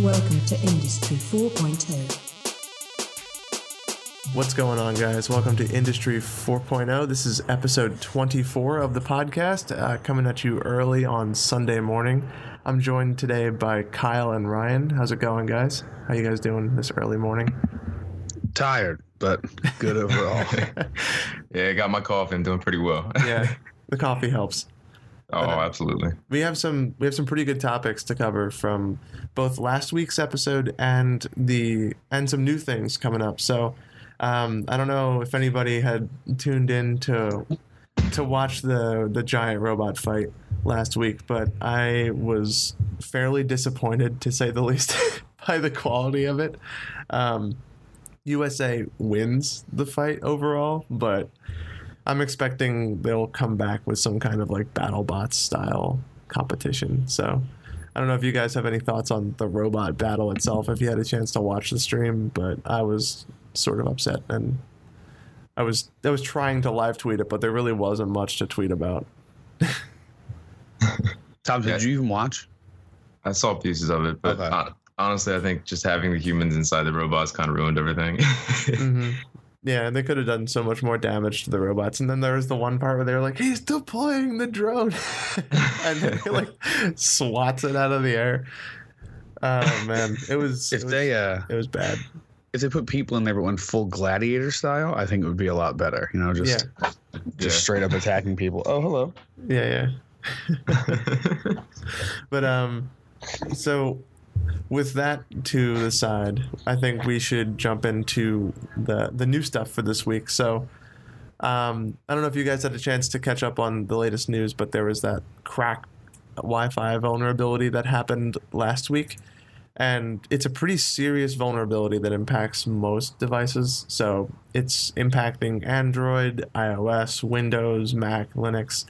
Welcome to Industry 4.0. What's going on, guys? Welcome to Industry 4.0. This is episode 24 of the podcast, uh, coming at you early on Sunday morning. I'm joined today by Kyle and Ryan. How's it going, guys? How you guys doing this early morning? Tired, but good overall. Yeah, I got my coffee. I'm doing pretty well. Yeah, the coffee helps. Oh, absolutely. We have some we have some pretty good topics to cover from both last week's episode and the and some new things coming up. So um, I don't know if anybody had tuned in to to watch the the giant robot fight last week, but I was fairly disappointed to say the least by the quality of it. Um, USA wins the fight overall, but I'm expecting they'll come back with some kind of like BattleBots style competition. So I don't know if you guys have any thoughts on the robot battle itself. If you had a chance to watch the stream, but I was sort of upset and I was I was trying to live tweet it, but there really wasn't much to tweet about. Tom, did Yeah. you even watch? I saw pieces of it, but Okay. uh, honestly, I think just having the humans inside the robots kind of ruined everything. hmm Yeah, and they could have done so much more damage to the robots. And then there was the one part where they were like, "He's deploying the drone," and then he like swats it out of the air. Oh man, it was. If it was, they uh it was bad. if they put people in there but went full gladiator style, I think it would be a lot better. You know, just Yeah. just straight up attacking people. Oh, hello. Yeah, yeah. But um, so with that to the side, I think we should jump into the the new stuff for this week. So, um, I don't know if you guys had a chance to catch up on the latest news, but there was that KRACK Wi-Fi vulnerability that happened last week, and it's a pretty serious vulnerability that impacts most devices. So it's impacting Android, iOS, Windows, Mac, Linux.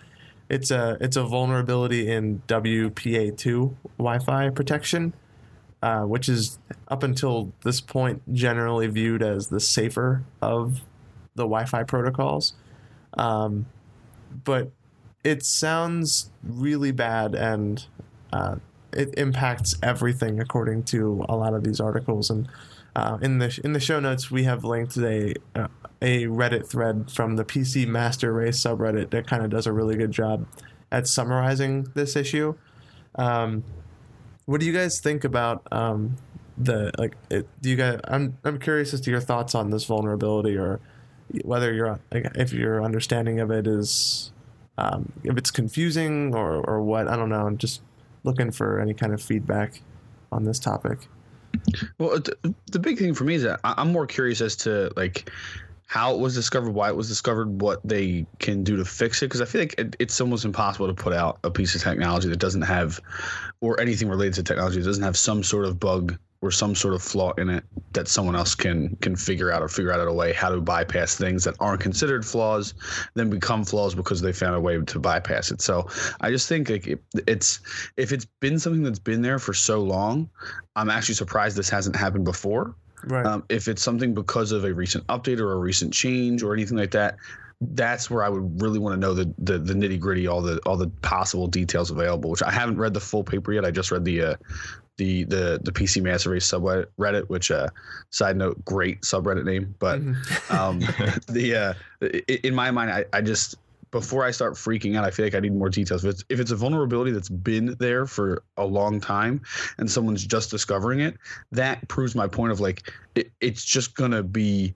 It's a it's a vulnerability in WPA2 Wi-Fi protection, uh, which is up until this point generally viewed as the safer of the Wi-Fi protocols. Um, but it sounds really bad and uh, it impacts everything according to a lot of these articles and uh, in the in the show notes we have linked a uh, a Reddit thread from the PC Master Race subreddit that kind of does a really good job at summarizing this issue. Um, what do you guys think about um, the like? It, do you guys? I'm I'm curious as to your thoughts on this vulnerability or whether you're if your understanding of it is um, if it's confusing or or what. I don't know. I'm just looking for any kind of feedback on this topic. Well, the, big thing for me is that I'm more curious as to like how it was discovered, why it was discovered, what they can do to fix it. Because I feel like it, it's almost impossible to put out a piece of technology that doesn't have, or anything related to technology that doesn't have some sort of bug or some sort of flaw in it that someone else can can figure out or figure out a way how to bypass things that aren't considered flaws, then become flaws because they found a way to bypass it. So I just think like it, it's if it's been something that's been there for so long, I'm actually surprised this hasn't happened before. Right. Um, if it's something because of a recent update or a recent change or anything like that, that's where I would really want to know the the, the nitty gritty, all the all the possible details available. Which I haven't read the full paper yet. I just read the uh, the the the PC Master Race subreddit. Which uh, side note, great subreddit name. But Mhm. um, the uh, in my mind, I, I just before I start freaking out, I feel like I need more details. If it's if it's a vulnerability that's been there for a long time and someone's just discovering it, that proves my point of like it, it's just gonna be.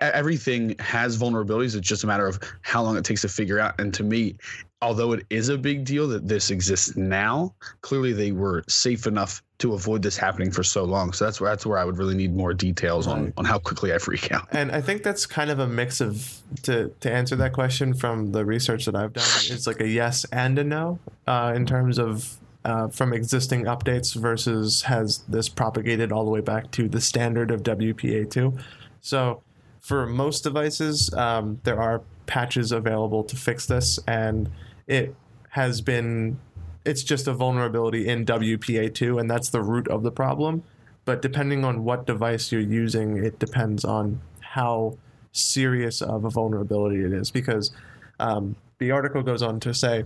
Everything has vulnerabilities. It's just a matter of how long it takes to figure out. And to me, although it is a big deal that this exists now, clearly they were safe enough to avoid this happening for so long. So that's where that's where I would really need more details on on how quickly I freak out. And I think that's kind of a mix of to to answer that question from the research that I've done. It's like a yes and a no uh, in terms of uh, from existing updates versus has this propagated all the way back to the standard of WPA2. So for most devices, um, there are patches available to fix this, and it has been. It's just a vulnerability in WPA2, and that's the root of the problem but depending on what device you're using, it depends on how serious of a vulnerability it is. Because um, the article goes on to say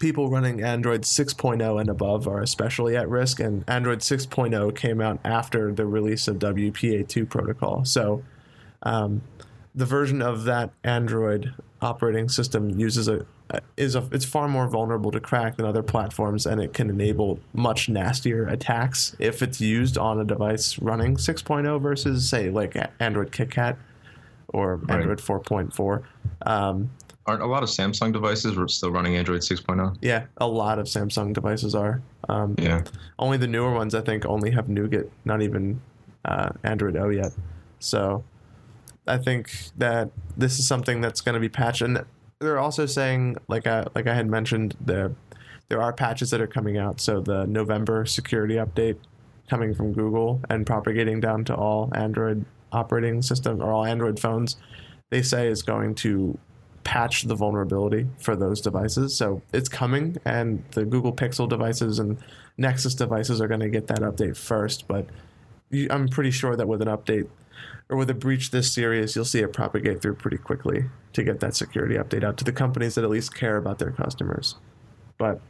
people running Android 6.0 and above are especially at risk, and Android 6.0 came out after the release of WPA2 protocol. So, um, the version of that Android operating system uses a is a it's far more vulnerable to KRACK than other platforms, and it can enable much nastier attacks if it's used on a device running 6.0 versus say like Android KitKat or Right. Android 4.4. Um, Aren't a lot of Samsung devices still running Android oh? 6.0? yeah, a lot of Samsung devices are. Um, Yeah. Only the newer ones, I think, only have Nougat, not even uh, Android O yet. So I think that this is something that's going to be patched. And they're also saying, like I, like I had mentioned, there there are patches that are coming out. So the November security update coming from Google and propagating down to all Android operating system or all Android phones, they say is going to patch the vulnerability for those devices. So it's coming, and the Google Pixel devices and Nexus devices are going to get that update first. But I'm pretty sure that with an update or with a breach this serious, you'll see it propagate through pretty quickly to get that security update out to the companies that at least care about their customers. But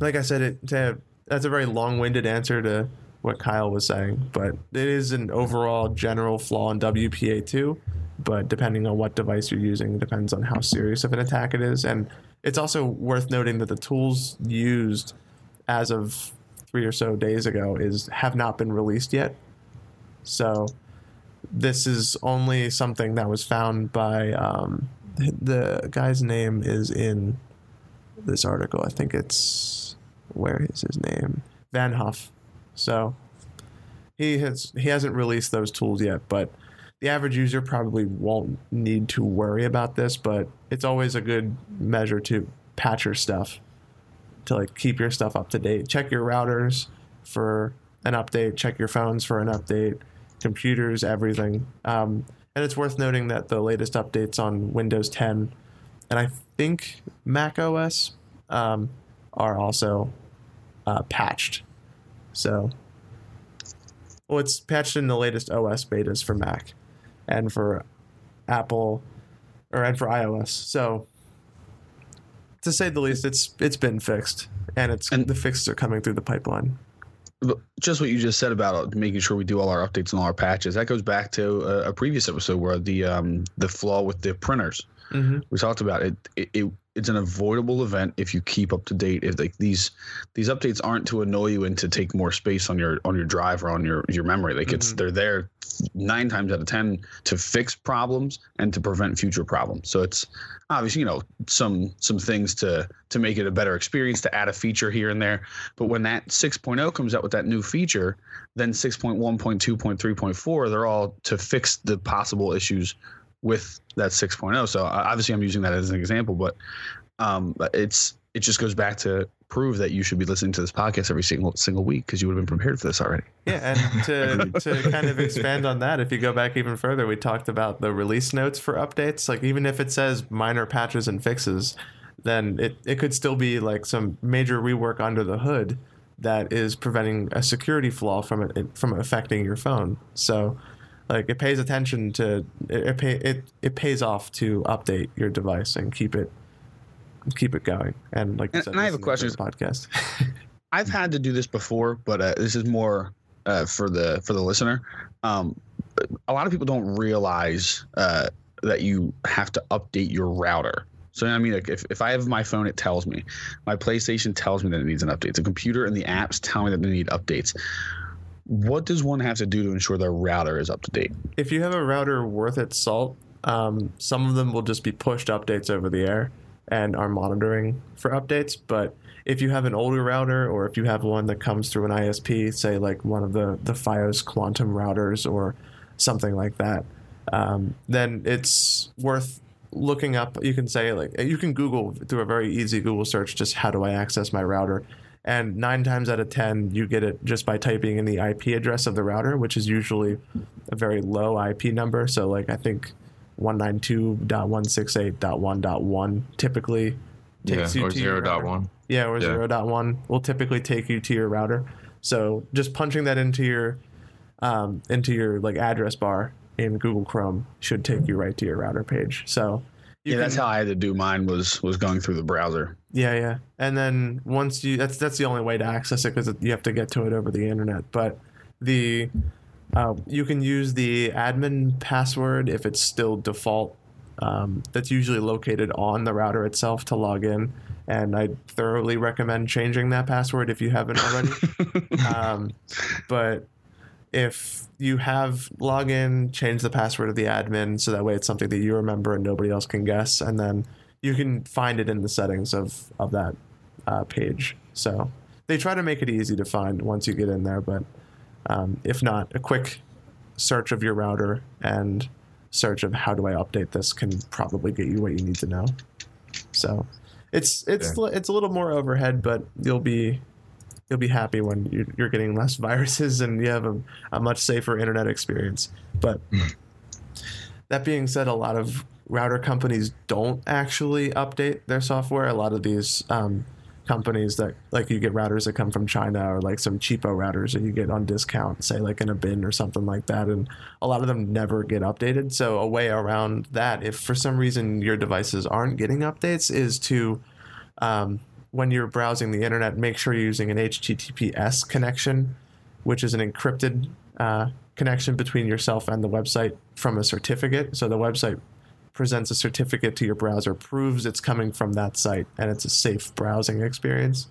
like I said, it to, that's a very long-winded answer to what Kyle was saying, but it is an overall general flaw in WPA2. But depending on what device you're using, it depends on how serious of an attack it is. And it's also worth noting that the tools used as of three or so days ago is have not been released yet. So this is only something that was found by um, the guy's name is in this article. I think it's where is his name? Vanhoef. So he has he hasn't released those tools yet, but the average user probably won't need to worry about this, but it's always a good measure to patch your stuff to like keep your stuff up to date. Check your routers for an update, check your phones for an update, computers, everything. Um, and it's worth noting that the latest updates on Windows 10 and I think Mac OS um, are also uh, patched. So, well, it's patched in the latest OS betas for Mac and for Apple or and for iOS. So, to say the least, it's it's been fixed, and it's And- the fixes are coming through the pipeline. Just what you just said about making sure we do all our updates and all our patches that goes back to a, a previous episode where the um the flaw with the printers Mm-hmm. we talked about it, it, it it's an avoidable event if you keep up to date if like these these updates aren't to annoy you and to take more space on your on your drive or on your your memory. Like it's Mhm. they're there nine times out of ten to fix problems and to prevent future problems. So it's obviously you know some some things to to make it a better experience to add a feature here and there. But when that 6.0 comes out with that new feature then 6.1.2.3.4 they're all to fix the possible issues with that 6.0 so obviously i'm using that as an example but um it's it just goes back to prove that you should be listening to this podcast every single single week because you would have been prepared for this already Yeah, and to to kind of expand on that, if you go back even further, we talked about the release notes for updates. Like even if it says minor patches and fixes, then it, it could still be like some major rework under the hood that is preventing a security flaw from it from affecting your phone. So like it pays attention to it it, pay, it it pays off to update your device and keep it keep it going. And like And- said, and I have a listen to the question. podcast. I've had to do this before, but uh, this is more uh, for the for the listener. Um, a lot of people don't realize uh, that you have to update your router. So I mean, like if, if I have my phone, it tells me. My PlayStation tells me that it needs an update. The computer and the apps tell me that they need updates. What does one have to do to ensure their router is up to date? if you have a router worth its salt, um, some of them will just be pushed updates over the air and are monitoring for updates. But if you have an older router or if you have one that comes through an ISP, say like one of the the FiOS Quantum routers or something like that, um, then it's worth looking up. You can say like you can Google through a very easy Google search just how do I access my router. And nine times out of ten, you get it just by typing in the IP address of the router, which is usually a very low IP number. So like I think 192.168.1.1 typically Yeah, takes you or to your zero dot router. one. Yeah, or Yeah. 0.1 will typically take you to your router. So just punching that into your um, into your like address bar in Google Chrome should take you right to your router page. So you yeah, that's how I had to do mine. Was was going through the browser. Yeah, yeah. And then once you that's that's the only way to access it because you have to get to it over the internet. But the uh, you can use the admin password if it's still default. Um, that's usually located on the router itself to log in, and I thoroughly recommend changing that password if you haven't already. um, but if you have login, change the password of the admin so that way it's something that you remember and nobody else can guess, and then you can find it in the settings of of that uh, page. So they try to make it easy to find once you get in there, but um, if not, a quick search of your router and search of how do I update this can probably get you what you need to know. So it's it's it's a little more overhead, but you'll be you'll be happy when you- you're getting less viruses and you have a, a much safer internet experience. But that being said, a lot of router companies don't actually update their software. A lot of these um, companies that like you get routers that come from China or like some cheapo routers that you get on discount, say like in a bin or something like that, and a lot of them never get updated. So a way around that, if for some reason your devices aren't getting updates, is to um, when you're browsing the internet, make sure you're using an HTTPS connection, which is an encrypted uh, connection between yourself and the website from a certificate. So the website presents a certificate to your browser, proves it's coming from that site, and it's a safe browsing experience.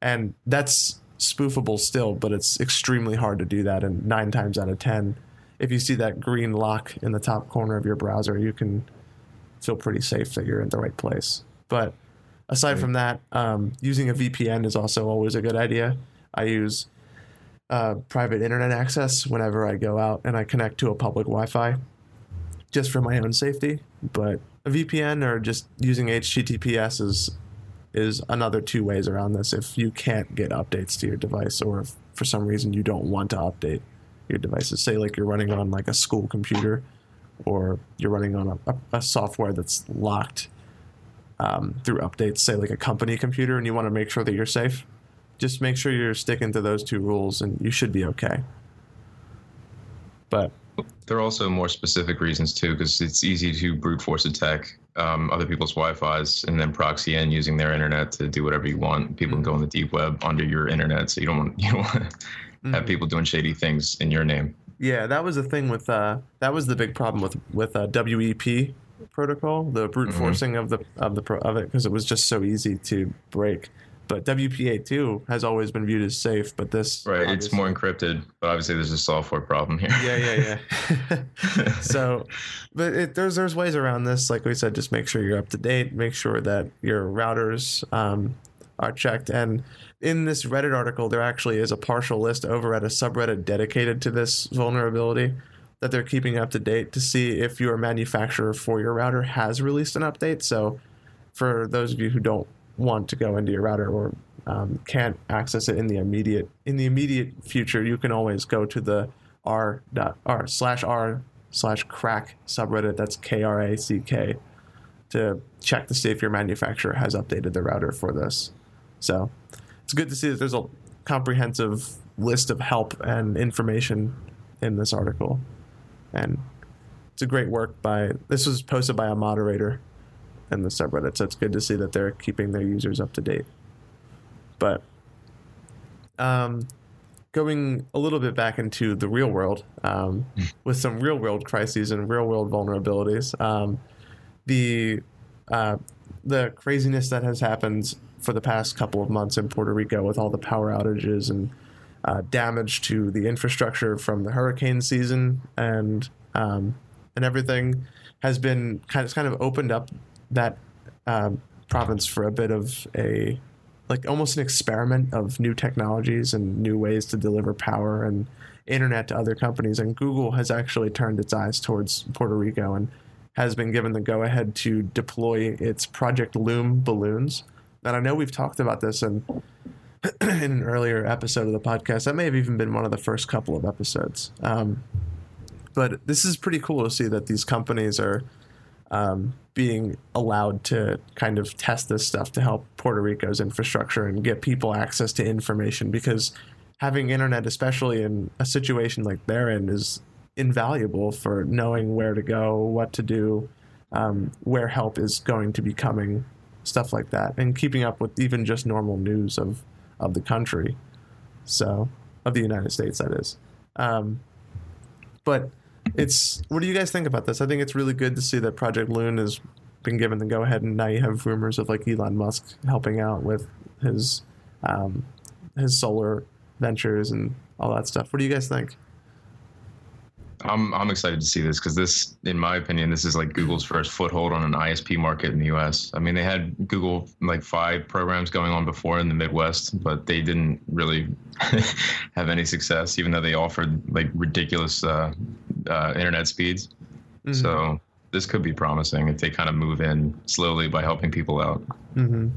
And that's spoofable still, but it's extremely hard to do that. And nine times out of 10, if you see that green lock in the top corner of your browser, you can feel pretty safe that you're in the right place. But aside from that, um, using a VPN is also always a good idea. I use uh, private internet access whenever I go out and I connect to a public Wi Fi just for my own safety. But a VPN or just using HTTPS is is another two ways around this if you can't get updates to your device or if for some reason you don't want to update your devices say like you're running on like a school computer or you're running on a, a, software that's locked um, through updates say like a company computer and you want to make sure that you're safe just make sure you're sticking to those two rules and you should be okay but There are also more specific reasons too, because it's easy to brute force attack um, other people's Wi-Fi's and then proxy in using their internet to do whatever you want. People can go on the deep web under your internet, so you don't want you don't want to have people doing shady things in your name. Yeah, that was the thing with uh, that was the big problem with with uh, WEP protocol, the brute Mhm. forcing of the of the pro- of it because it was just so easy to break. But WPA2 has always been viewed as safe, but this Right, it's more encrypted, but obviously there's a software problem here. Yeah, yeah, yeah. so, but it, there's there's ways around this. Like we said, just make sure you're up to date. Make sure that your routers um, are checked. And in this Reddit article, there actually is a partial list over at a subreddit dedicated to this vulnerability that they're keeping up to date to see if your manufacturer for your router has released an update. So, for those of you who don't want to go into your router or um, can't access it in the immediate in the immediate future, you can always go to the r dot r slash r slash KRACK subreddit. That's K R A C K to check to see if your manufacturer has updated the router for this. So it's good to see that there's a comprehensive list of help and information in this article, and it's a great work by. This was posted by a moderator in the subreddit, so it's good to see that they're keeping their users up to date. But um, going a little bit back into the real world um, with some real world crises and real world vulnerabilities. Um, the uh, the craziness that has happened for the past couple of months in Puerto Rico with all the power outages and uh, damage to the infrastructure from the hurricane season and um, and everything has been kind of kind of opened up that um, province for a bit of a like almost an experiment of new technologies and new ways to deliver power and internet to other companies. And Google has actually turned its eyes towards Puerto Rico and has been given the go ahead to deploy its Project Loon balloons. And I know we've talked about this in, in an earlier episode of the podcast. That may have even been one of the first couple of episodes. Um, but this is pretty cool to see that these companies are um, being allowed to kind of test this stuff to help Puerto Rico's infrastructure and get people access to information because having internet, especially in a situation like they're in, is invaluable for knowing where to go, what to do, um, where help is going to be coming stuff like that, and keeping up with even just normal news of of the country. So of the United States, that is. Um, but it's what do you guys think about this? I think it's really good to see that Project Loon has been given the go ahead, and now you have rumors of like Elon Musk helping out with his um, his solar ventures and all that stuff. What do you guys think? I'm I'm excited to see this because this, in my opinion, this is like Google's first foothold on an ISP market in the U.S. I mean, they had Google like five programs going on before in the Midwest, but they didn't really have any success, even though they offered like ridiculous uh, uh, internet speeds. Mm-hmm. So this could be promising if they kind of move in slowly by helping people out. Mm-hmm.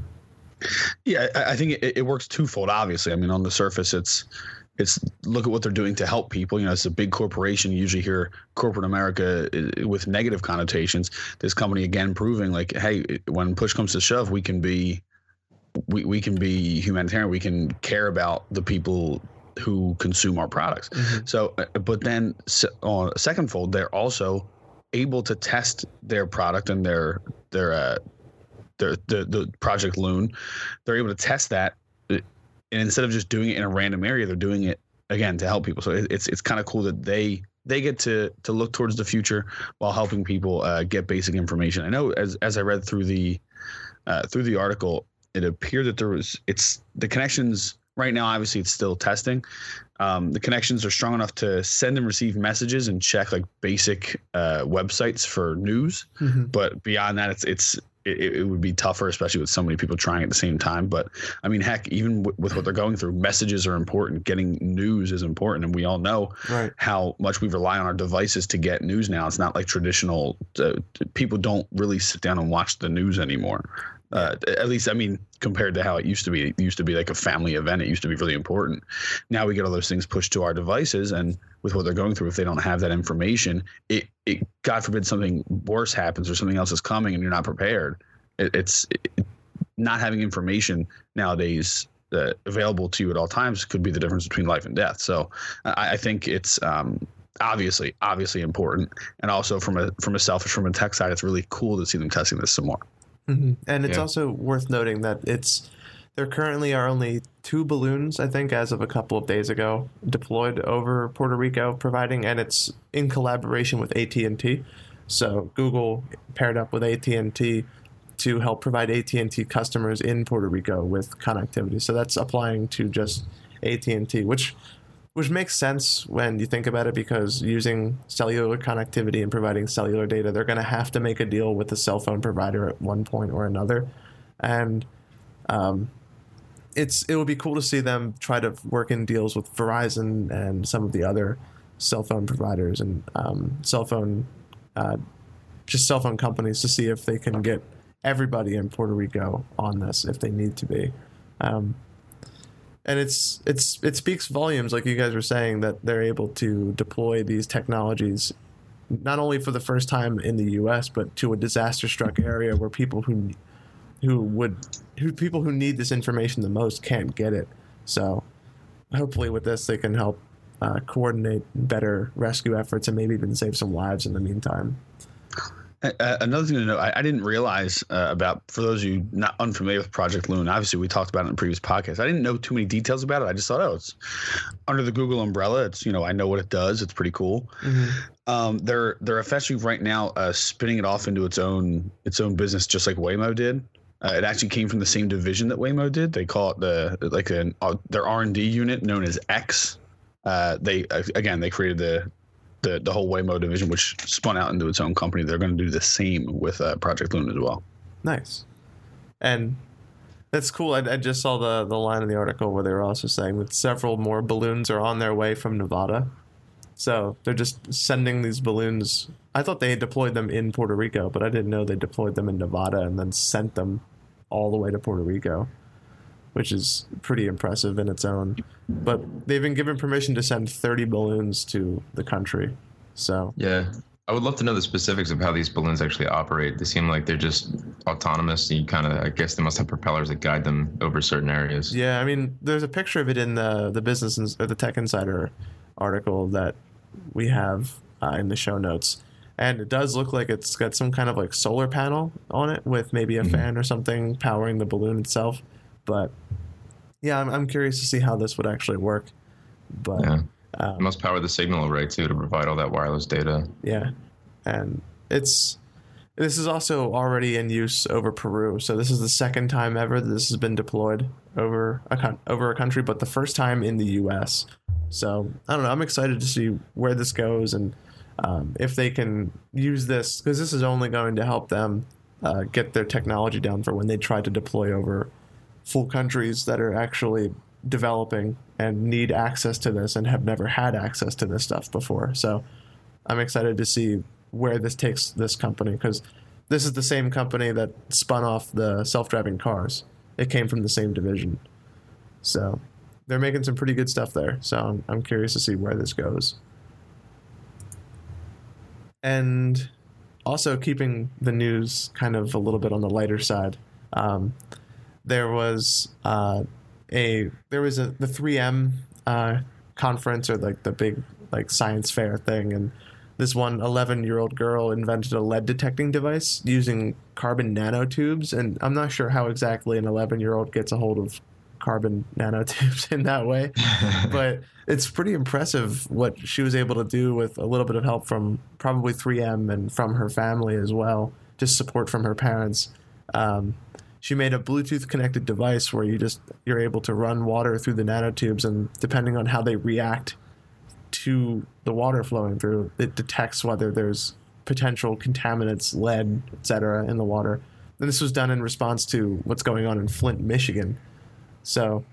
Yeah, I, I think it, it works twofold. Obviously, I mean, on the surface, it's it's look at what they're doing to help people. You know, it's a big corporation. You usually hear corporate America uh, with negative connotations. This company again proving like, hey, when push comes to shove, we can be we, we can be humanitarian. We can care about the people who consume our products. Mm-hmm. So, uh, but then on second fold, they're also able to test their product and their their uh, their the, the project Loon. They're able to test that and instead of just doing it in a random area, they're doing it again to help people. So it, it's it's kind of cool that they they get to to look towards the future while helping people uh, get basic information. I know as as I read through the uh, through the article, it appeared that there was it's the connections right now. Obviously, it's still testing. Um, the connections are strong enough to send and receive messages and check like basic uh, websites for news. Mm-hmm. But beyond that, it's it's it, it, would be tougher, especially with so many people trying at the same time. But I mean, heck, even w- with what they're going through, messages are important. Getting news is important, and we all know right. how much we rely on our devices to get news now. It's not like traditional. Uh, people don't really sit down and watch the news anymore. Uh, at least, I mean, compared to how it used to be, it used to be like a family event. It used to be really important. Now we get all those things pushed to our devices, and with what they're going through, if they don't have that information, it, it God forbid something worse happens or something else is coming, and you're not prepared. It, it's it, not having information nowadays uh, available to you at all times could be the difference between life and death. So I, I think it's um, obviously obviously important, and also from a from a selfish from a tech side, it's really cool to see them testing this some more. Mm-hmm. And it's Yeah. also worth noting that it's there currently are only two balloons, I think, as of a couple of days ago, deployed over Puerto Rico, providing, and it's in collaboration with AT and T. So Google paired up with AT and T to help provide AT and T customers in Puerto Rico with connectivity. So that's applying to just AT and T, which which makes sense when you think about it because using cellular connectivity and providing cellular data, they're going to have to make a deal with the cell phone provider at one point or another, and um, it's it would be cool to see them try to work in deals with Verizon and some of the other cell phone providers and um, cell phone uh, just cell phone companies to see if they can get everybody in Puerto Rico on this if they need to be. Um, and it's it's it speaks volumes, like you guys were saying, that they're able to deploy these technologies not only for the first time in the U.S. but to a disaster-struck area where people who who would who people who need this information the most can't get it. So hopefully, with this, they can help uh, coordinate better rescue efforts and maybe even save some lives in the meantime. Uh, another thing to note, I, I didn't realize uh, about for those of you not unfamiliar with Project Loon. Obviously, we talked about it in previous podcasts. I didn't know too many details about it. I just thought, oh, it's under the Google umbrella. It's you know, I know what it does. It's pretty cool. Um, they're they're effectively right now uh, spinning it off into its own its own business, just like Waymo did. Uh, it actually came from the same division that Waymo did. They call it the like an uh, their R and D unit known as X. Uh, they uh, again they created the the the whole Waymo division, which spun out into its own company. They're going to do the same with uh, Project Loon as well. Nice. And that's cool. I, I just saw the, the line in the article where they were also saying that several more balloons are on their way from Nevada. So they're just sending these balloons. I thought they had deployed them in Puerto Rico, but I didn't know they deployed them in Nevada and then sent them all the way to Puerto Rico, which is pretty impressive in its own. But they've been given permission to send 30 balloons to the country. So Yeah. I would love to know the specifics of how these balloons actually operate. They seem like they're just autonomous. You kind of, I guess, they must have propellers that guide them over certain areas. Yeah, I mean, there's a picture of it in the the business Ins- or the Tech Insider article that we have uh, in the show notes, and it does look like it's got some kind of like solar panel on it with maybe a Mhm. fan or something powering the balloon itself. But yeah, I'm, I'm curious to see how this would actually work. But Yeah. um, It must power the signal array too to provide all that wireless data. yeah, and it's this is also already in use over Peru. So this is the second time ever that this has been deployed over a over a country, but the first time in the U.S. So I don't know. I'm excited to see where this goes and um, if they can use this because this is only going to help them uh, get their technology down for when they try to deploy over full countries that are actually developing and need access to this and have never had access to this stuff before. So I'm excited to see where this takes this company because this is the same company that spun off the self-driving cars. It came from the same division, so they're making some pretty good stuff there. So I'm, I'm curious to see where this goes. And also keeping the news kind of a little bit on the lighter side. Um, there was uh, a there was a the 3M uh, conference or like the big like science fair thing, and this one 11 year old girl invented a lead detecting device using carbon nanotubes, and I'm not sure how exactly an 11 year old gets a hold of carbon nanotubes in that way, but it's pretty impressive what she was able to do with a little bit of help from probably 3M and from her family as well, just support from her parents. Um, she made a Bluetooth connected device where you just you're able to run water through the nanotubes, and depending on how they react to the water flowing through, it detects whether there's potential contaminants, lead, etc., in the water. And this was done in response to what's going on in Flint, Michigan. So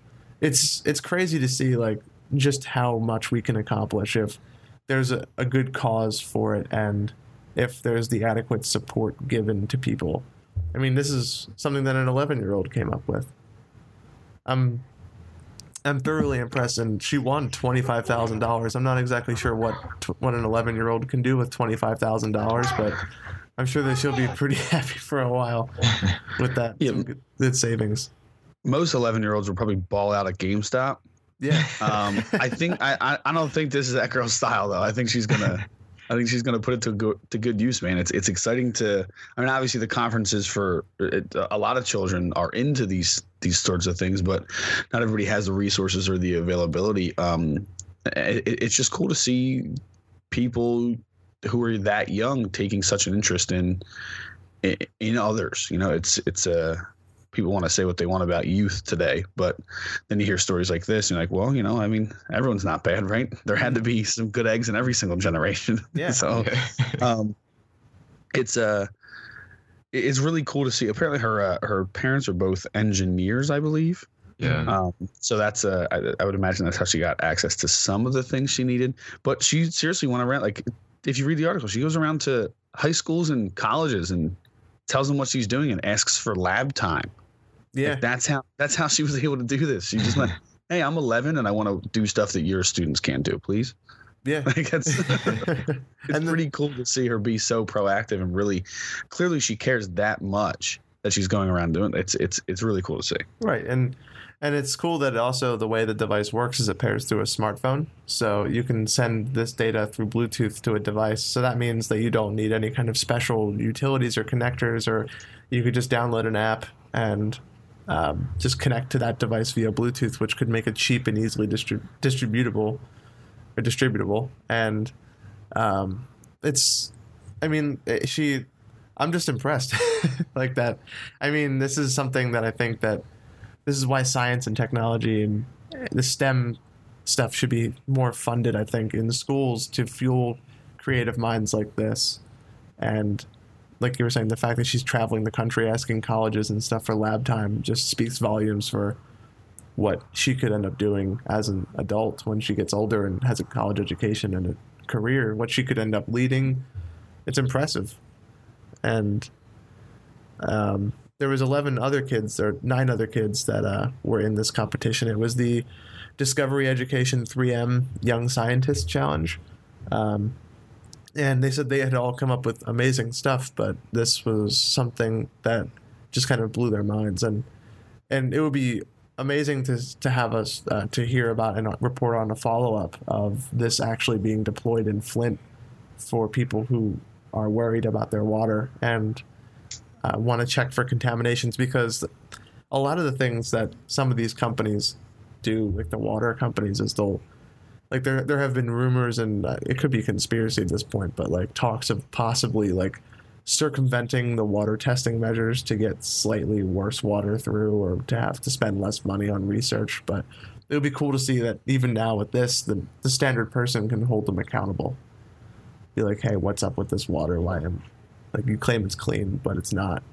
it's it's crazy to see like just how much we can accomplish if there's a, a good cause for it and if there's the adequate support given to people. I mean, this is something that an 11 year old came up with. I'm I'm thoroughly impressed, and she won twenty five thousand dollars. I'm not exactly sure what what an 11 year old can do with twenty five thousand dollars, but I'm sure that she'll be pretty happy for a while with that. Yeah. Good, good savings. Most 11 year olds will probably ball out at GameStop. Yeah. Um, I think I, I I don't think this is that girl's style though. I think she's gonna I think she's gonna put it to good to good use, man. It's it's exciting to. I mean, obviously the conferences for it, a lot of children are into these these sorts of things, but not everybody has the resources or the availability. Um, it, it's just cool to see people who are that young taking such an interest in in, in others. You know, it's it's a people want to say what they want about youth today, but then you hear stories like this, and you're like, well, you know, I mean, everyone's not bad, right? There had to be some good eggs in every single generation. Yeah. so um, it's uh it's really cool to see. Apparently, her uh, her parents are both engineers, I believe. yeah. Um, so that's uh, I, I would imagine that's how she got access to some of the things she needed. But she seriously went around like if you read the article, she goes around to high schools and colleges and tells them what she's doing and asks for lab time. Yeah. Like, that's how that's how she was able to do this. She just went, "Hey, I'm 11 and I want to do stuff that your students can't do, please." Yeah. Like that's it's And the- pretty cool to see her be so proactive and really clearly she cares that much that she's going around doing. It's it's it's really cool to see. Right, and and it's cool that also the way the device works is it pairs through a smartphone, so you can send this data through Bluetooth to a device. So that means that you don't need any kind of special utilities or connectors, or you could just download an app and um, just connect to that device via Bluetooth, which could make it cheap and easily distrib- distributable or distributable. And um, it's, I mean, eh, she, I'm just impressed like that. I mean, this is something that I think that this is why science and technology and the STEM stuff should be more funded, I think, in schools to fuel creative minds like this. And like you were saying, the fact that she's traveling the country asking colleges and stuff for lab time just speaks volumes for what she could end up doing as an adult when she gets older and has a college education and a career, what she could end up leading. It's impressive. And um, there was 11 other kids or nine other kids that uh, were in this competition it was the discovery education 3m young scientist challenge um, and they said they had all come up with amazing stuff but this was something that just kind of blew their minds. And and it would be amazing to, to have us uh, to hear about and report on a follow-up of this actually being deployed in flint for people who are worried about their water and uh, want to check for contaminations because a lot of the things that some of these companies do, like the water companies, is they'll like there there have been rumors and uh, it could be conspiracy at this point, but like talks of possibly like circumventing the water testing measures to get slightly worse water through or to have to spend less money on research. But it would be cool to see that even now with this, the the standard person can hold them accountable. Be like, hey, what's up with this water? Why am like you claim it's clean, but it's not.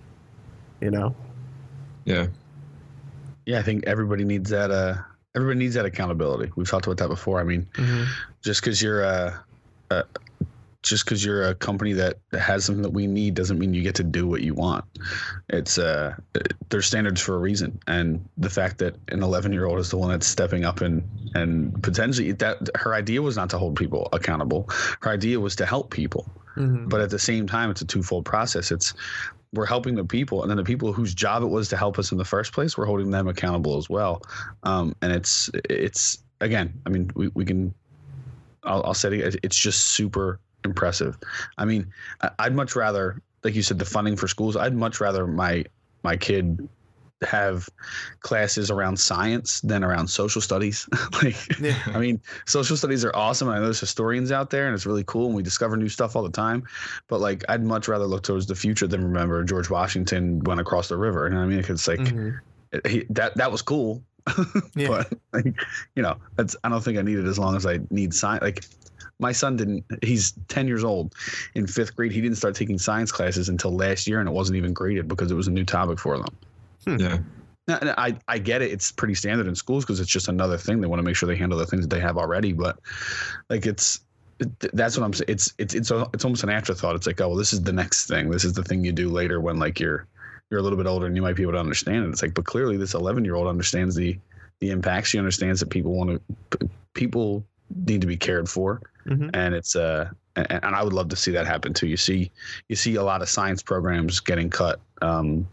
You know? Yeah. Yeah, I think everybody needs that. Uh, everybody needs that accountability. We've talked about that before. I mean, just because you're a, a just because you're a company that has something that we need doesn't mean you get to do what you want. It's uh, there's standards for a reason, and the fact that an 11 year old is the one that's stepping up and and potentially that her idea was not to hold people accountable. Her idea was to help people, Mhm. but at the same time, it's a twofold process. It's we're helping the people, and then the people whose job it was to help us in the first place, we're holding them accountable as well. Um, and it's it's again, I mean, we, we can. I'll, I'll say it, it's just super impressive. I mean, I'd much rather, like you said, the funding for schools. I'd much rather my my kid have classes around science than around social studies. like, Yeah. I mean, social studies are awesome. I know there's historians out there, and it's really cool, and we discover new stuff all the time. But like, I'd much rather look towards the future than remember George Washington went across the river. You know what I mean? 'Cause It's like Mhm. he, that that was cool, Yeah. but like, you know, that's I don't think I need it as long as I need science. Like, my son didn't. He's ten years old, in fifth grade. He didn't start taking science classes until last year, and it wasn't even graded because it was a new topic for them. Yeah. Now, I I get it. It's pretty standard in schools because it's just another thing. They want to make sure they handle the things that they have already. But like it's that's what I'm saying. It's it's it's it's almost an afterthought. It's like oh well, this is the next thing. This is the thing you do later when like you're you're a little bit older and you might be able to understand it. It's like but clearly this 11 year old understands the the impacts. She understands that people want to people need to be cared for Mhm. and it's uh and, and I would love to see that happen too. You see you see a lot of science programs getting cut um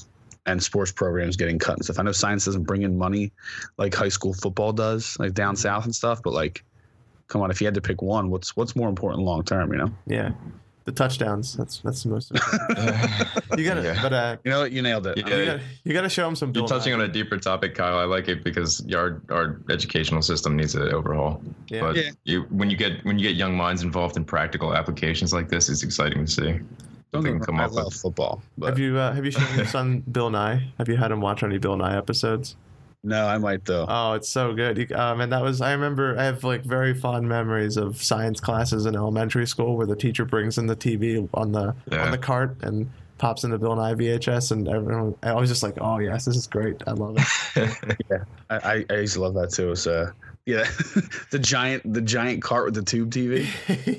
and sports programs getting cut and stuff. I know science doesn't bring in money like high school football does, like down south and stuff, but like come on, if you had to pick one, what's what's more important long term, you know? Yeah. The touchdowns. That's that's the most important. You gotta Yeah. but uh You know what? You nailed it. Yeah. you gotta you gotta show them some You're touching on a deeper topic, Kyle. I like it because our our educational system needs an overhaul. Yeah. But Yeah. you, when you get when you get young minds involved in practical applications like this, it's exciting to see. Don't they get can me come wrong, I up love with. football. But Have you uh, have you shown your son Bill Nye? Have you had him watch any Bill Nye episodes? no, I might though. Oh, it's so good. You, um, and that was I remember I have like very fond memories of science classes in elementary school where the teacher brings in the TV on the Yeah. on the cart and pops in the Bill Nye VHS and everyone I was just like, oh yes, this is great. I love it. yeah, I, I used to love that too. It's uh yeah, the giant the giant cart with the tube TV.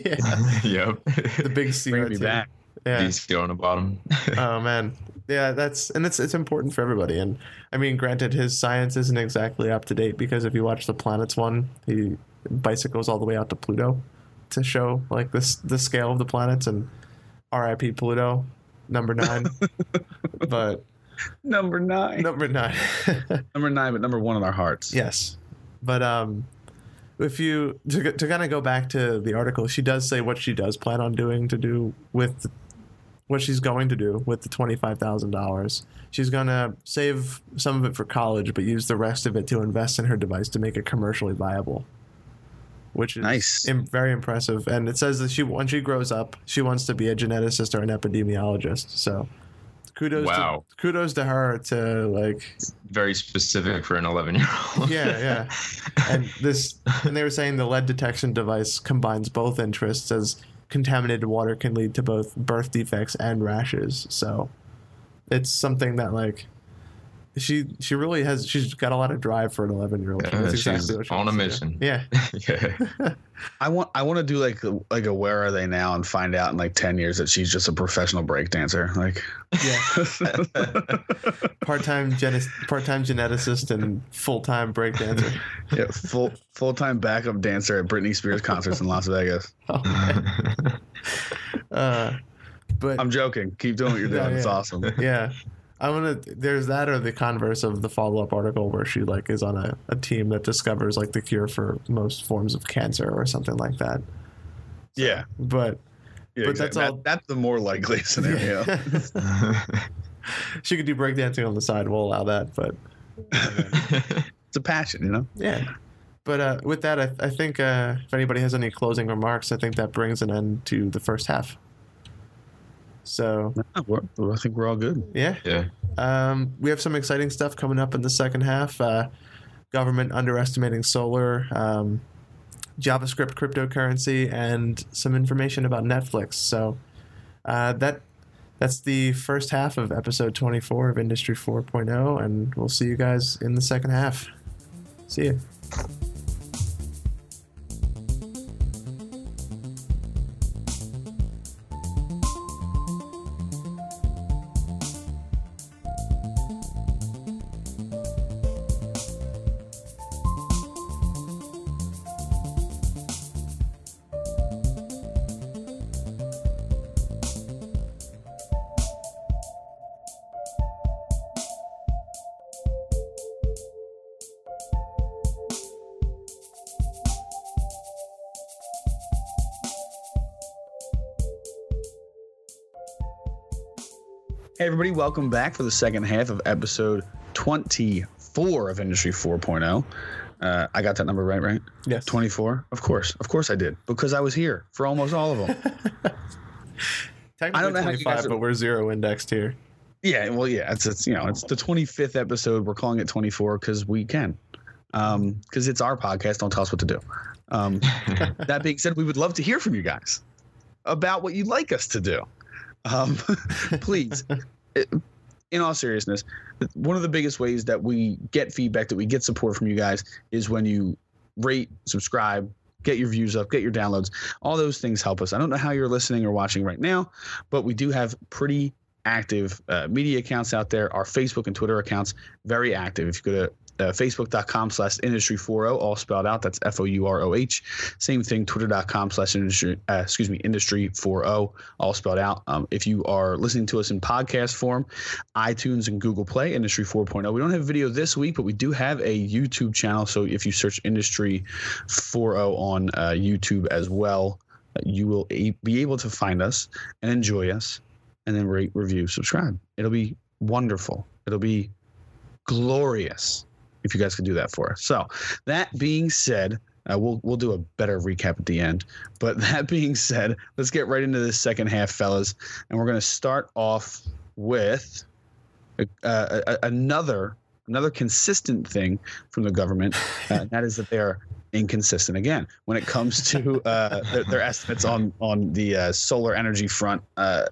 yeah. yep. The big Bring me back. Yeah. VCR on the bottom. oh man yeah that's and it's it's important for everybody and i mean granted his science isn't exactly up to date because if you watch the planets one he bicycles all the way out to pluto to show like this the scale of the planets and rip pluto number nine but Number nine. number nine Number nine, but number one in our hearts. yes but um if you to, to kind of go back to the article she does say what she does plan on doing to do with what she's going to do with the $25,000. She's going to save some of it for college, but use the rest of it to invest in her device to make it commercially viable. Which is Nice. im- very impressive. And it says that she, when she grows up, she wants to be a geneticist or an epidemiologist. So kudos, Wow. to, kudos to her to like, Very specific for an 11 year old. yeah, yeah. and this, and they were saying the lead detection device combines both interests as contaminated water can lead to both birth defects and rashes. So it's something that like she she really has she's got a lot of drive for an 11 year old. Yeah, she's on a mission. Yeah. yeah. I want I want to do like like a where are they now and find out in like ten years that she's just a professional breakdancer. Like Yeah. part-time gen- part-time geneticist and full-time breakdancer. yeah, full full time backup dancer at Britney Spears concerts in Las Vegas. Oh, uh, but I'm joking. Keep doing what you're doing. Yeah, It's awesome. yeah i want to there's that or the converse of the follow-up article where she like is on a, a team that discovers like the cure for most forms of cancer or something like that Yeah. but Yeah, But that's all- That- that's the more likely scenario. she could do breakdancing on the side. We'll allow that, but it's a passion, you know. yeah. But uh, with that, I, I think uh, if anybody has any closing remarks, I think that brings an end to the first half. So Yeah, we're- I think we're all good. yeah, yeah. Um, we have some exciting stuff coming up in the second half. Uh, government underestimating solar, um, JavaScript cryptocurrency, and some information about Netflix. So uh, that that's the first half of episode 24 of Industry 4.0, and we'll see you guys in the second half. See you. Everybody, welcome back for the second half of episode 24 of Industry 4.0. Uh, I got that number right, right? Yes. 24? Of course. Of course I did, because I was here for almost all of them. Technically I don't know how you 25, are- but we're zero indexed here. yeah, well, yeah, it's, it's, you know, it's the 25th episode. We're calling it 24 because we can, because it's our podcast. Don't tell us what to do. Um, that being said, we would love to hear from you guys about what you'd like us to do. Um, please, in all seriousness, one of the biggest ways that we get feedback, that we get support from you guys, is when you rate, subscribe, get your views up, get your downloads. All those things help us. I don't know how you're listening or watching right now, but we do have pretty active uh, media accounts out there. Our Facebook and Twitter accounts very active. If you go to uh, facebook.com slash industry 40 all spelled out. That's f-o-u-r-o-h same thing twitter.com slash industry uh, excuse me industry 40 all spelled out. Um, if you are listening to us in podcast form itunes and google play industry 4.0 we don't have a video this week but we do have a youtube channel. So if you search industry 40 on uh, youtube as well you will be able to find us and enjoy us and then rate review subscribe. It'll be wonderful. It'll be glorious if you guys could do that for us. So that being said, uh, we'll we'll do a better recap at the end. But that being said, let's get right into this second half, fellas, and we're going to start off with uh, a, another another consistent thing from the government. Uh, and that is that they're inconsistent again when it comes to uh, their, their estimates on on the uh, solar energy front. Uh,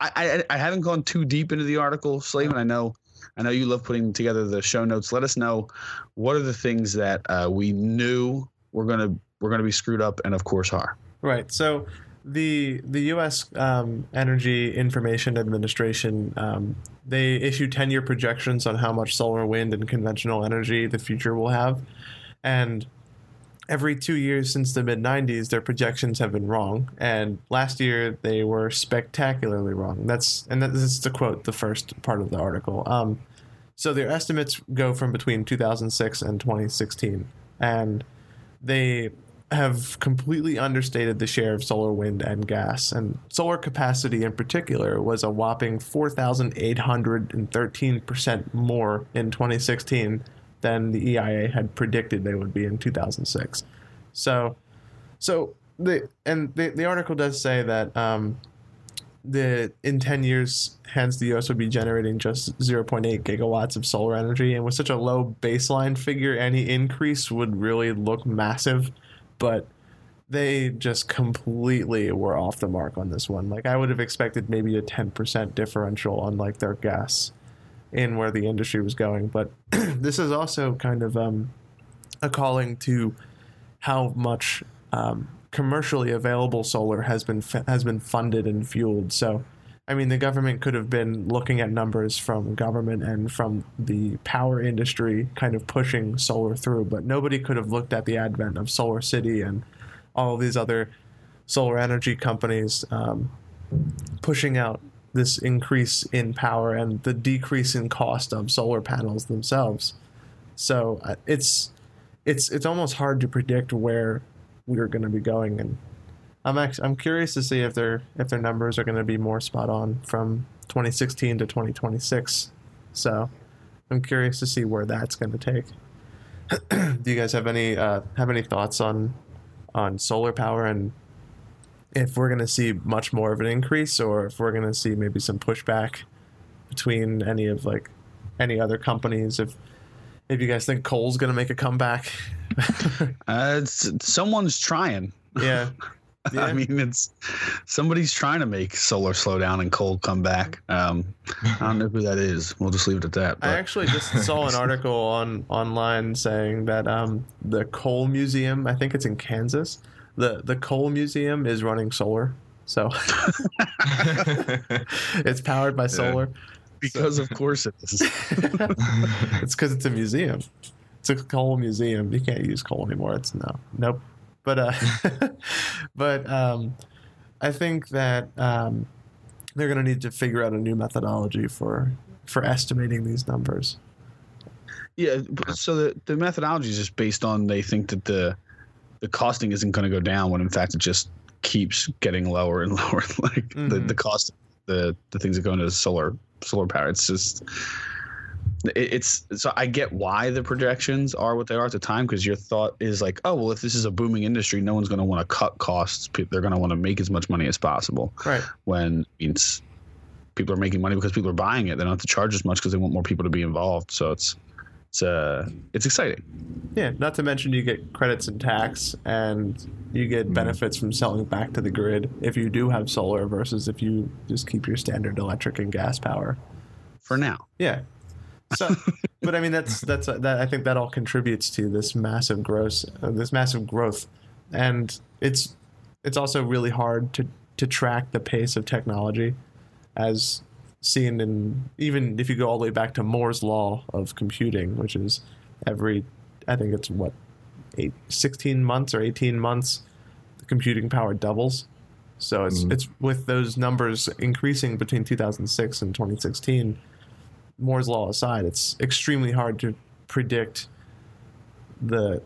I, I I haven't gone too deep into the article, Slave, and I know I know you love putting together the show notes. Let us know what are the things that uh, we knew we're gonna we're gonna be screwed up, and of course are. Right. So the the U.S. Um, Energy Information Administration um, they issue ten year projections on how much solar, wind, and conventional energy the future will have, and every two years since the mid '90s, their projections have been wrong. And last year they were spectacularly wrong. That's and that, this is to quote the first part of the article. Um, so their estimates go from between 2006 and 2016, and they have completely understated the share of solar, wind, and gas. And solar capacity in particular was a whopping 4,813% more in 2016 than the EIA had predicted they would be in 2006. So, so the and the, the article does say that um, the in 10 years, hence the US would be generating just 0.8 gigawatts of solar energy, and with such a low baseline figure, any increase would really look massive but they just completely were off the mark on this one. Like I would have expected maybe a 10% differential on like their gas in where the industry was going, but this is also kind of um, a calling to how much um, commercially available solar has been has been funded and fueled. So, I mean, the government could have been looking at numbers from government and from the power industry, kind of pushing solar through, but nobody could have looked at the advent of Solar City and all these other solar energy companies um, pushing out this increase in power and the decrease in cost of solar panels themselves. So uh, it's it's it's almost hard to predict where we're going to be going and I'm I'm curious to see if their if their numbers are going to be more spot on from 2016 to 2026. So I'm curious to see where that's going to take. Do you guys have any uh, have any thoughts on on solar power and if we're going to see much more of an increase or if we're going to see maybe some pushback between any of like any other companies if if you guys think coal's going to make a comeback Uh, someone's trying. yeah Yeah. I mean, it's somebody's trying to make solar slow down and coal come back. Um, I don't know who that is. We'll just leave it at that. I actually just saw an article on online saying that um, the coal museum, I think it's in Kansas, the the coal museum is running solar, so it's powered by solar. because of course it is. it's because it's a museum. It's a coal museum. You can't use coal anymore. It's no, nope. But uh, but um, I think that um, they're going to need to figure out a new methodology for for estimating these numbers. Yeah. So the, the methodology is just based on they think that the the costing isn't going to go down when in fact it just keeps getting lower and lower. like the, Mhm. the cost of the the things that go into solar solar power. It's just it, it's so I get why the projections are what they are at the time because your thought is like, oh well, if this is a booming industry, no one's going to want to cut costs. They're going to want to make as much money as possible. Right. When it means people are making money because people are buying it. They don't have to charge as much because they want more people to be involved. So it's it's uh it's exciting. Yeah, not to mention you get credits and tax, and you get benefits from selling back to the grid if you do have solar versus if you just keep your standard electric and gas power. For now, Yeah. So, but I mean that's that's that I think that all contributes to this massive growth, uh, this massive growth, and it's it's also really hard to to track the pace of technology, as seen in even if you go all the way back to Moore's law of computing, which is every I think it's what eight, 16 months or 18 months the computing power doubles. So it's Mhm. it's with those numbers increasing between 2006 and 2016 Moore's law aside, it's extremely hard to predict the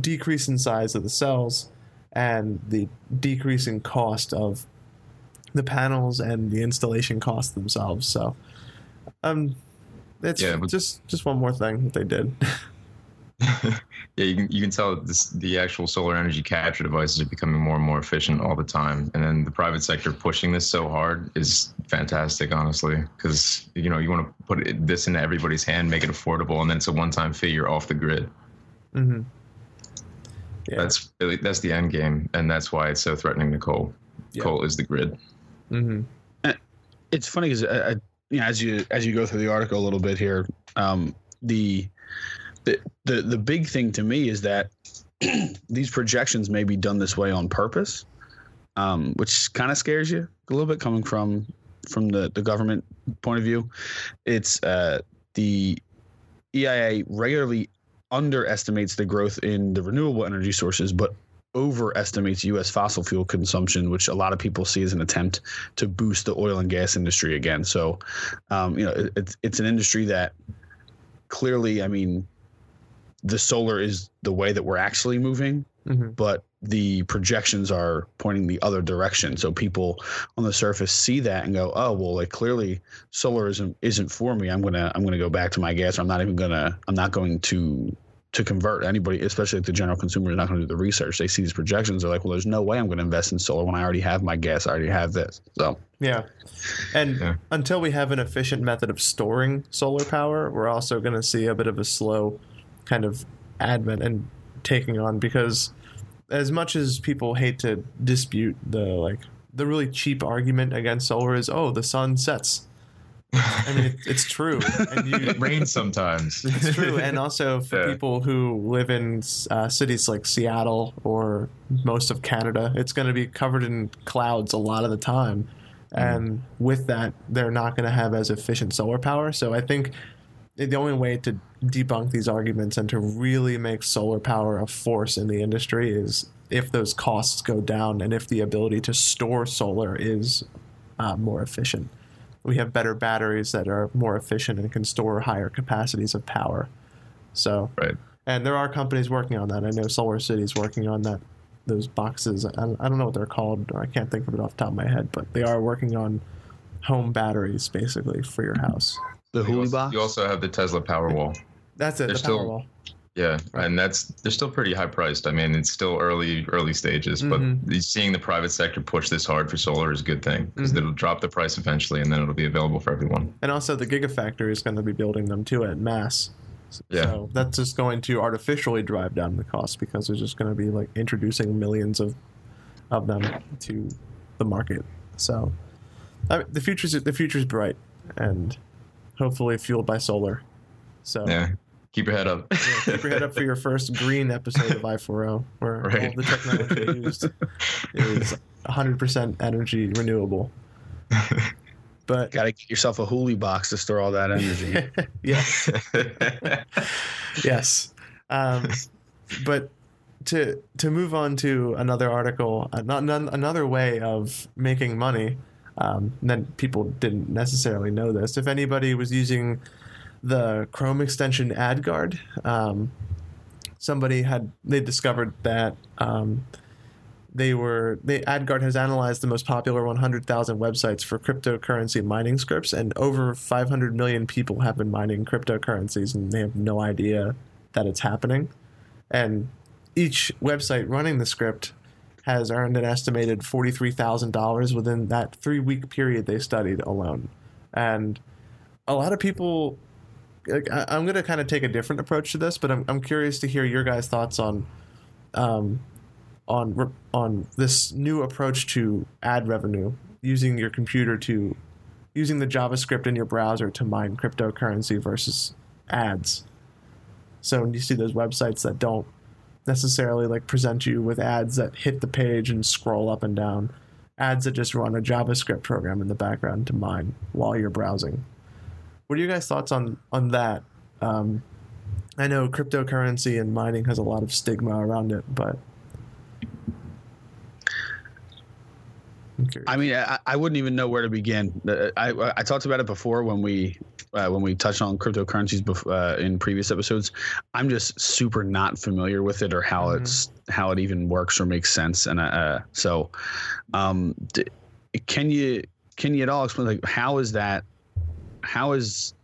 decrease in size of the cells and the decrease in cost of the panels and the installation costs themselves. So, um, it's Yeah, just just one more thing that they did. yeah, you can you can tell this the actual solar energy capture devices are becoming more and more efficient all the time, and then the private sector pushing this so hard is fantastic, honestly, because you know you want to put it, this into everybody's hand, make it affordable, and then it's a one-time fee. You're off the grid. Mm-hmm. Yeah. That's really that's the end game, and that's why it's so threatening to coal. Yeah. Coal is the grid. Hmm it's funny because uh, you know as you as you go through the article a little bit here, um, the the the the big thing to me is that these projections may be done this way on purpose, um, which kind of scares you a little bit coming from from the the government point of view. It's uh, the EIA regularly underestimates the growth in the renewable energy sources, but overestimates U.S. fossil fuel consumption, which a lot of people see as an attempt to boost the oil and gas industry again. So, um, you know, it, it's it's an industry that clearly, I mean, the solar is the way that we're actually moving, hmm but the projections are pointing the other direction. So people on the surface see that and go, "Oh, well, like clearly solar isn't isn't for me. I'm gonna I'm gonna go back to my gas. I'm not even gonna I'm not going to." To convert anybody, especially like the general consumer, is not going to do the research. They see these projections. They're like, "Well, there's no way I'm going to invest in solar when I already have my gas. I already have this." So, Yeah. And Yeah. until we have an efficient method of storing solar power, we're also going to see a bit of a slow kind of advent and taking on because as much as people hate to dispute the like the really cheap argument against solar is oh the sun sets i mean it, it's true and you It rains sometimes. it's true and also for Yeah. people who live in uh, cities like seattle or most of canada it's going to be covered in clouds a lot of the time and with that they're not going to have as efficient solar power so i think the only way to debunk these arguments and to really make solar power a force in the industry is if those costs go down and if the ability to store solar is uh, more efficient. We have better batteries that are more efficient and can store higher capacities of power. So, Right. and there are companies working on that. I know Solar City is working on that those boxes. I, I don't know what they're called, or I can't think of it off the top of my head, but they are working on home batteries basically for your house. The You Huli box. you also have the Tesla Powerwall. That's it. They're the still- Powerwall. Yeah, and that's they're still pretty high priced. I mean, it's still early early stages, but Mhm. seeing the private sector push this hard for solar is a good thing because Mhm. it'll drop the price eventually, and then it'll be available for everyone. And also, the Gigafactory is going to be building them too at mass. Yeah. So that's just going to artificially drive down the cost because there's just going to be like introducing millions of of them to the market. So I mean, the future's the future's bright and hopefully fueled by solar. So Yeah, keep your head up. yeah, keep your head up for your first green episode of I4O, where all Right. of the technology used is 100% energy renewable. But Got to get yourself a Huli box to store all that energy. yes, yes. Um, but to to move on to another article, uh, not, another way of making money. Um, then people didn't necessarily know this. If anybody was using the Chrome extension AdGuard, um, somebody had they discovered that um, they were AdGuard has analyzed the most popular 100,000 websites for cryptocurrency mining scripts, and over 500 million people have been mining cryptocurrencies, and they have no idea that it's happening. And each website running the script has earned an estimated $43,000 within that three week period they studied alone. And a lot of people, I, I'm going to kind of take a different approach to this, but I'm, I'm curious to hear your guys' thoughts on. Um, on on this new approach to ad revenue using your computer to using the JavaScript in your browser to mine cryptocurrency versus ads. So you see those websites that don't necessarily like present you with ads that hit the page and scroll up and down, ads that just run a JavaScript program in the background to mine while you're browsing. What are your guys' thoughts on on that? Um, I know cryptocurrency and mining has a lot of stigma around it, but I'm curious. I mean, I, I wouldn't even know where to begin. Uh, I, I, talked about it before when we uh, when we touched on cryptocurrencies uh, in previous episodes. I'm just super not familiar with it or how Mhm. it's how it even works or makes sense. And uh, so, um, d- can you can you at all explain like how is that how is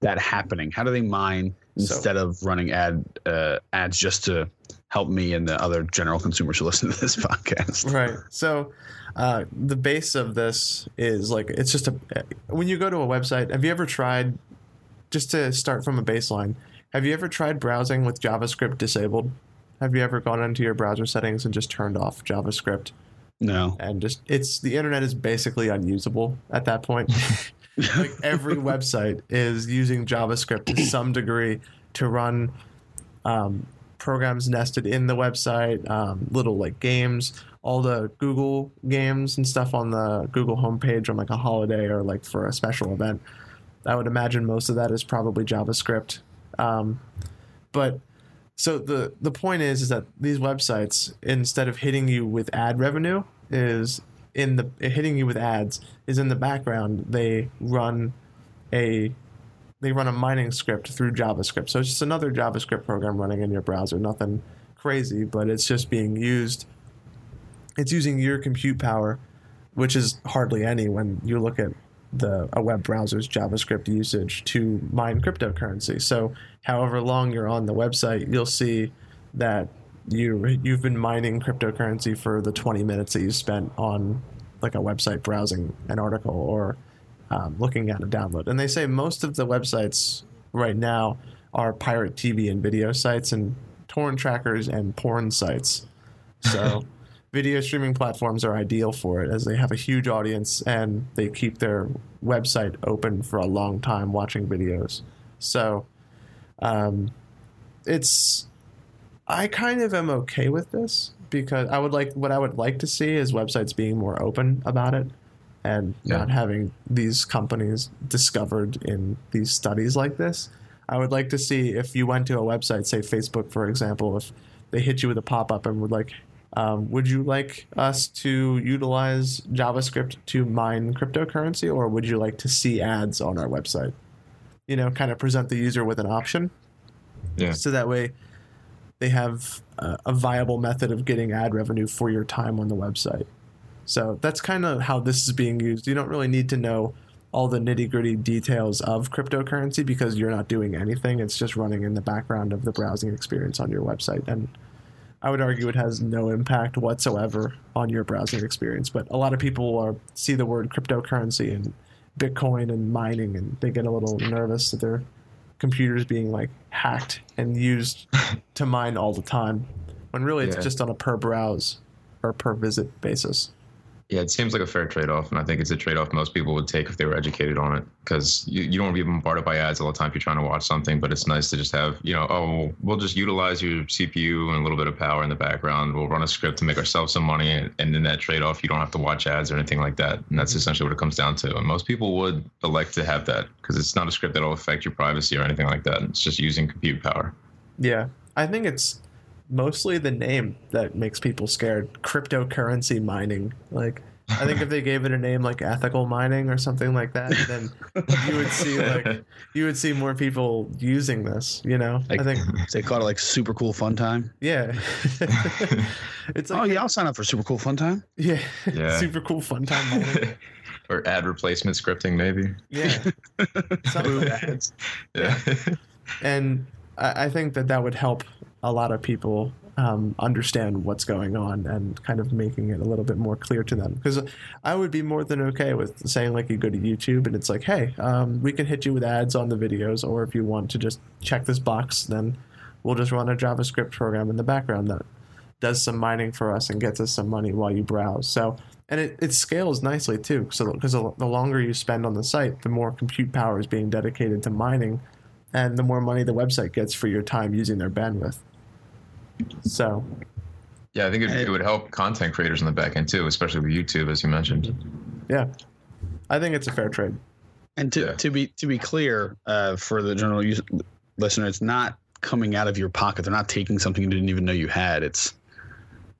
that happening? How do they mine So- instead of running ad uh, ads just to help me and the other general consumers who listen to this podcast? Right. So, uh, the base of this is like it's just a. When you go to a website, have you ever tried? Just to start from a baseline, have you ever tried browsing with JavaScript disabled? Have you ever gone into your browser settings and just turned off JavaScript No. and just it's the internet is basically unusable at that point. like every website is using JavaScript to some degree to run um, programs nested in the website, um, little like games, all the Google games and stuff on the Google homepage on like a holiday or like for a special event. I would imagine most of that is probably JavaScript. Um, but so the the point is is that these websites instead of hitting you with ad revenue is in the hitting you with ads is in the background they run a they run a mining script through JavaScript. So it's just another JavaScript program running in your browser. Nothing crazy, but it's just being used. It's using your compute power, which is hardly any when you look at the a web browser's JavaScript usage to mine cryptocurrency. So however long you're on the website, you'll see that you you've been mining cryptocurrency for the 20 minutes that you spent on like a website browsing an article or um, looking at a download. And they say most of the websites right now are pirate TV and video sites and torrent trackers and porn sites. So video streaming platforms are ideal for it as they have a huge audience and they keep their website open for a long time watching videos. So um, it's I kind of am okay with this because I would like what I would like to see is websites being more open about it and Yeah. not having these companies discovered in these studies like this. I would like to see if you went to a website, say Facebook, for example, if they hit you with a pop up and would like, um, would you like us to utilize JavaScript to mine cryptocurrency, or would you like to see ads on our website? You know, kind of present the user with an option. Yeah. So that way, they have a, a viable method of getting ad revenue for your time on the website. So that's kind of how this is being used. You don't really need to know all the nitty gritty details of cryptocurrency because you're not doing anything. It's just running in the background of the browsing experience on your website. And I would argue it has no impact whatsoever on your browsing experience. But a lot of people are, see the word cryptocurrency and Bitcoin and mining, and they get a little nervous that their computers being like hacked and used to mine all the time. When really it's Yeah. just on a per browse or per visit basis. Yeah, it seems like a fair trade off, and I think it's a trade off most people would take if they were educated on it. Because you, you don't want to be bombarded by ads all the time if you're trying to watch something, but it's nice to just have, you know, oh, we'll just utilize your CPU and a little bit of power in the background. We'll run a script to make ourselves some money, and, and in that trade off, you don't have to watch ads or anything like that. And that's mm-hmm. essentially what it comes down to. And most people would elect to have that because it's not a script that'll affect your privacy or anything like that. It's just using compute power. Yeah. I think it's mostly the name that makes people scared. Cryptocurrency mining. Like I think if they gave it a name like ethical mining or something like that, then you would see like you would see more people using this, you know? Like- I think They call it like super cool fun time. yeah. it's like oh yeah, I'll sign up for super cool fun time. yeah. Yeah. Super cool fun time mining. or ad replacement scripting, maybe. Yeah. Something like that. Yeah. and I, I think that that would help a lot of people um, understand what's going on and kind of making it a little bit more clear to them. Because I would be more than okay with saying like you go to YouTube and it's like, hey, um, we can hit you with ads on the videos, or if you want to just check this box, then we'll just run a JavaScript program in the background that does some mining for us and gets us some money while you browse. So. And it, it scales nicely too, so because the the longer you spend on the site, the more compute power is being dedicated to mining, and the more money the website gets for your time using their bandwidth. So, Yeah, I think it, it would help content creators in the back end too, especially with YouTube, as you mentioned. yeah, I think it's a fair trade. And to, Yeah. to be to be clear, uh, for the general use, listener, it's not coming out of your pocket. They're not taking something you didn't even know you had. It's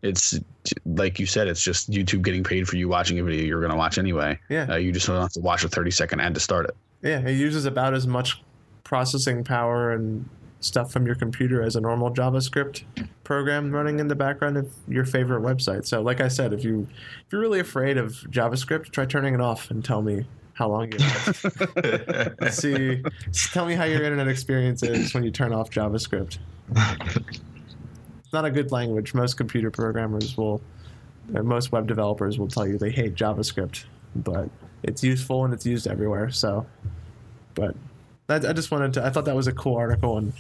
it's like you said. It's just YouTube getting paid for you watching a video you're going to watch anyway. Yeah, Uh, you just don't have to watch a 30 second ad to start it. yeah, it uses about as much processing power and stuff from your computer as a normal JavaScript program running in the background of your favorite website. So, like I said, if you if you're really afraid of JavaScript, try turning it off and tell me how long you have. See. Tell me how your internet experience is when you turn off JavaScript. It's not a good language. Most computer programmers will, or most web developers will tell you they hate JavaScript, but it's useful and it's used everywhere. So, but I just wanted to. I thought that was a cool article and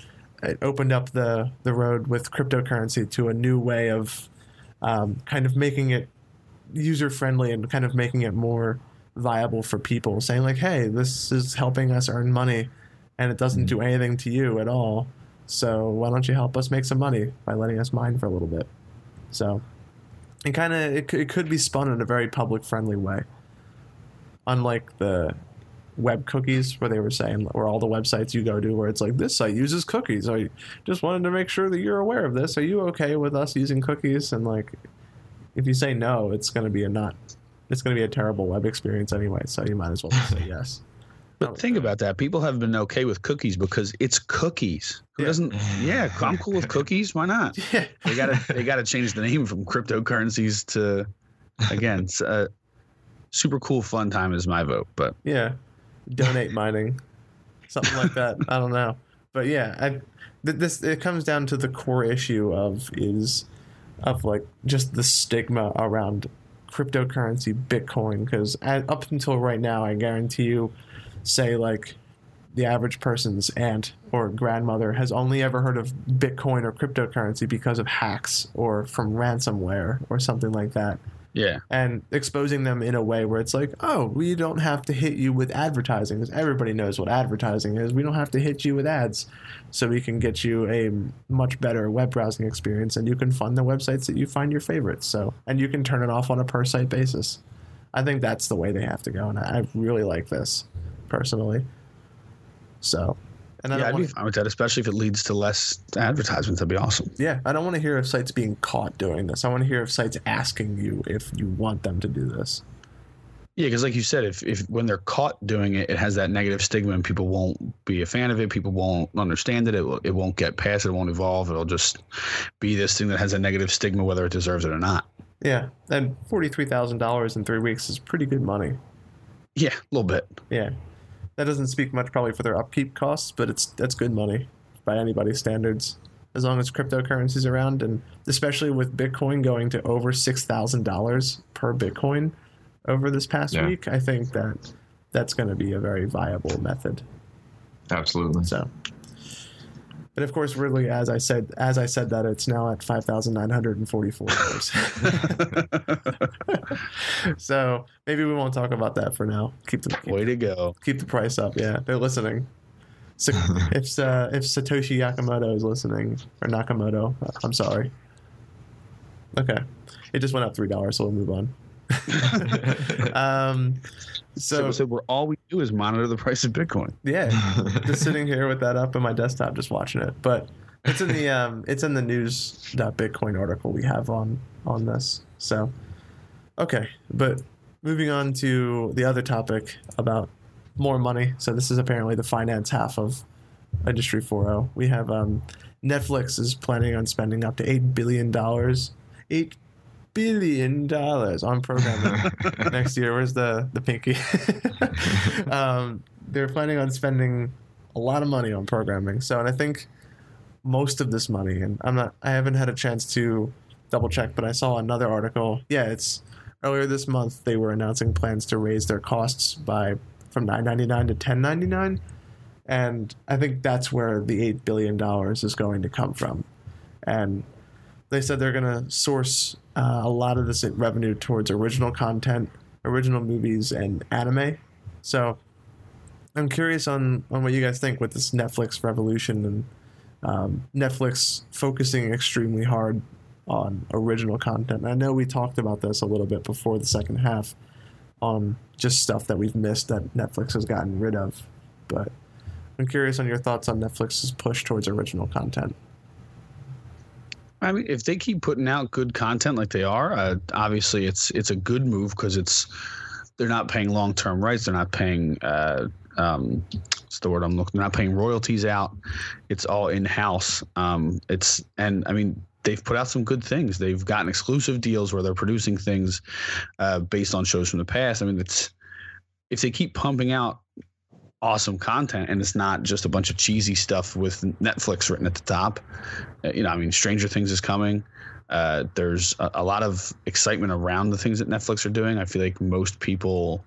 it opened up the the road with cryptocurrency to a new way of um, kind of making it user friendly and kind of making it more viable for people saying like hey this is helping us earn money and it doesn't do anything to you at all. So why don't you help us make some money by letting us mine for a little bit? So it kind of it, it could be spun in a very public friendly way unlike the web cookies where they were saying where all the websites you go to where it's like this site uses cookies i just wanted to make sure that you're aware of this are you okay with us using cookies and like if you say no it's going to be a not it's going to be a terrible web experience anyway so you might as well say yes But think about that. People have been okay with cookies because it's cookies. Who Yeah. doesn't? Yeah, I'm cool with cookies. Why not? yeah They got to they got to change the name from cryptocurrencies to again. It's, uh, super cool fun time is my vote. But yeah donate mining something like that. I don't know. But yeah I, th- this it comes down to the core issue of is of like just the stigma around cryptocurrency bitcoin because up until right now i guarantee you say like the average person's aunt or grandmother has only ever heard of bitcoin or cryptocurrency because of hacks or from ransomware or something like that yeah, and exposing them in a way where it's like, oh, we don't have to hit you with advertising because everybody knows what advertising is. We don't have to hit you with ads, so we can get you a much better web browsing experience, and you can fund the websites that you find your favorites. So, and you can turn it off on a per site basis. I think that's the way they have to go, and I really like this personally. So, and I yeah, I'd be fine with that, especially if it leads to less advertisements. That'd be awesome. yeah, I don't want to hear of sites being caught doing this. I want to hear of sites asking you if you want them to do this. Yeah, because like you said, if if when they're caught doing it, it has that negative stigma, and people won't be a fan of it. People won't understand it. It, will- it won't get past. It won't evolve. It'll just be this thing that has a negative stigma, whether it deserves it or not. Yeah, and forty three thousand dollars in three weeks is pretty good money. Yeah, a little bit. Yeah, that doesn't speak much probably for their upkeep costs, but it's that's good money by anybody's standards. As long as cryptocurrency's around, and especially with Bitcoin going to over six thousand dollars per Bitcoin over this past Yeah. week, I think that that's going to be a very viable method. Absolutely. So, but of course, really, as I said, as I said that, it's now at five thousand nine hundred and forty-four dollars. so maybe we won't talk about that for now. Keep the keep, Way to go. keep the price up. Yeah, they're listening. So if uh, if Satoshi Nakamoto is listening or Nakamoto, I'm sorry. Okay, it just went up three dollars, so we'll move on. um, So, so so we're all we do is monitor the price of Bitcoin. yeah, just sitting here with that up on my desktop, just watching it. But it's in the um, it's in the news.bitcoin article we have on on this. So okay, but moving on to the other topic about more money. So this is apparently the finance half of Industry 4.0. We have um, Netflix is planning on spending up to eight billion dollars, eight billion dollars on programming next year. Where's the the pinky? um, they're planning on spending a lot of money on programming. So, and I think most of this money, and I'm not, I haven't had a chance to double check, but I saw another article. Yeah, it's earlier this month they were announcing plans to raise their costs by from 9.99 to 10.99, and I think that's where the eight billion dollars is going to come from, and they said they're going to source uh, a lot of this revenue towards original content, original movies, and anime. So I'm curious on, on what you guys think with this Netflix revolution and um, Netflix focusing extremely hard on original content. I know we talked about this a little bit before the second half on just stuff that we've missed that Netflix has gotten rid of. But I'm curious on your thoughts on Netflix's push towards original content. I mean, if they keep putting out good content like they are, uh, obviously it's it's a good move because it's they're not paying long term rights. They're not paying uh, um, what's the word I'm looking. They're not paying royalties out. It's all in house. Um, it's and I mean they've put out some good things. They've gotten exclusive deals where they're producing things uh, based on shows from the past. I mean, it's if they keep pumping out awesome content and it's not just a bunch of cheesy stuff with Netflix written at the top. Uh, You know, I mean, Stranger Things is coming. Uh, there's a, a lot of excitement around the things that Netflix are doing. I feel like most people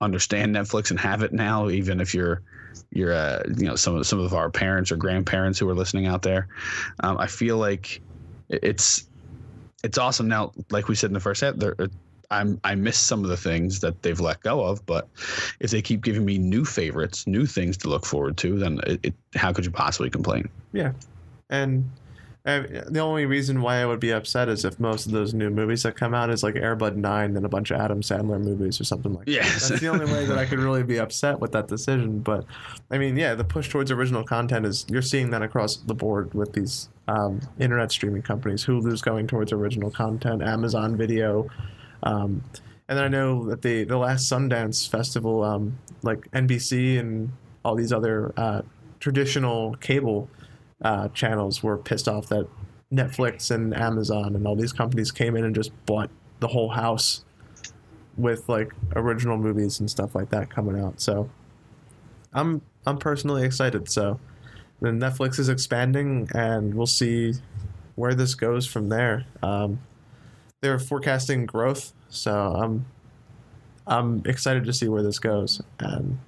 understand Netflix and have it now, even if you're you're uh, you know some of some of our parents or grandparents who are listening out there. Um, I feel like it's it's awesome now. Like we said in the first set, there. I'm I miss some of the things that they've let go of, but if they keep giving me new favorites, new things to look forward to, then it, it, how could you possibly complain? Yeah, and uh, the only reason why I would be upset is if most of those new movies that come out is like Airbud Nine and a bunch of Adam Sandler movies or something like Yes. that. That's the only way that I could really be upset with that decision. But I mean, yeah, the push towards original content is you're seeing that across the board with these um, internet streaming companies. Hulu's going towards original content, Amazon Video. Um, and then I know that the the last Sundance festival, um, like NBC and all these other uh, traditional cable uh, channels were pissed off that Netflix and Amazon and all these companies came in and just bought the whole house with like original movies and stuff like that coming out. So I'm I'm personally excited. So then Netflix is expanding, and we'll see where this goes from there. Um, they're forecasting growth, so I'm I'm excited to see where this goes. And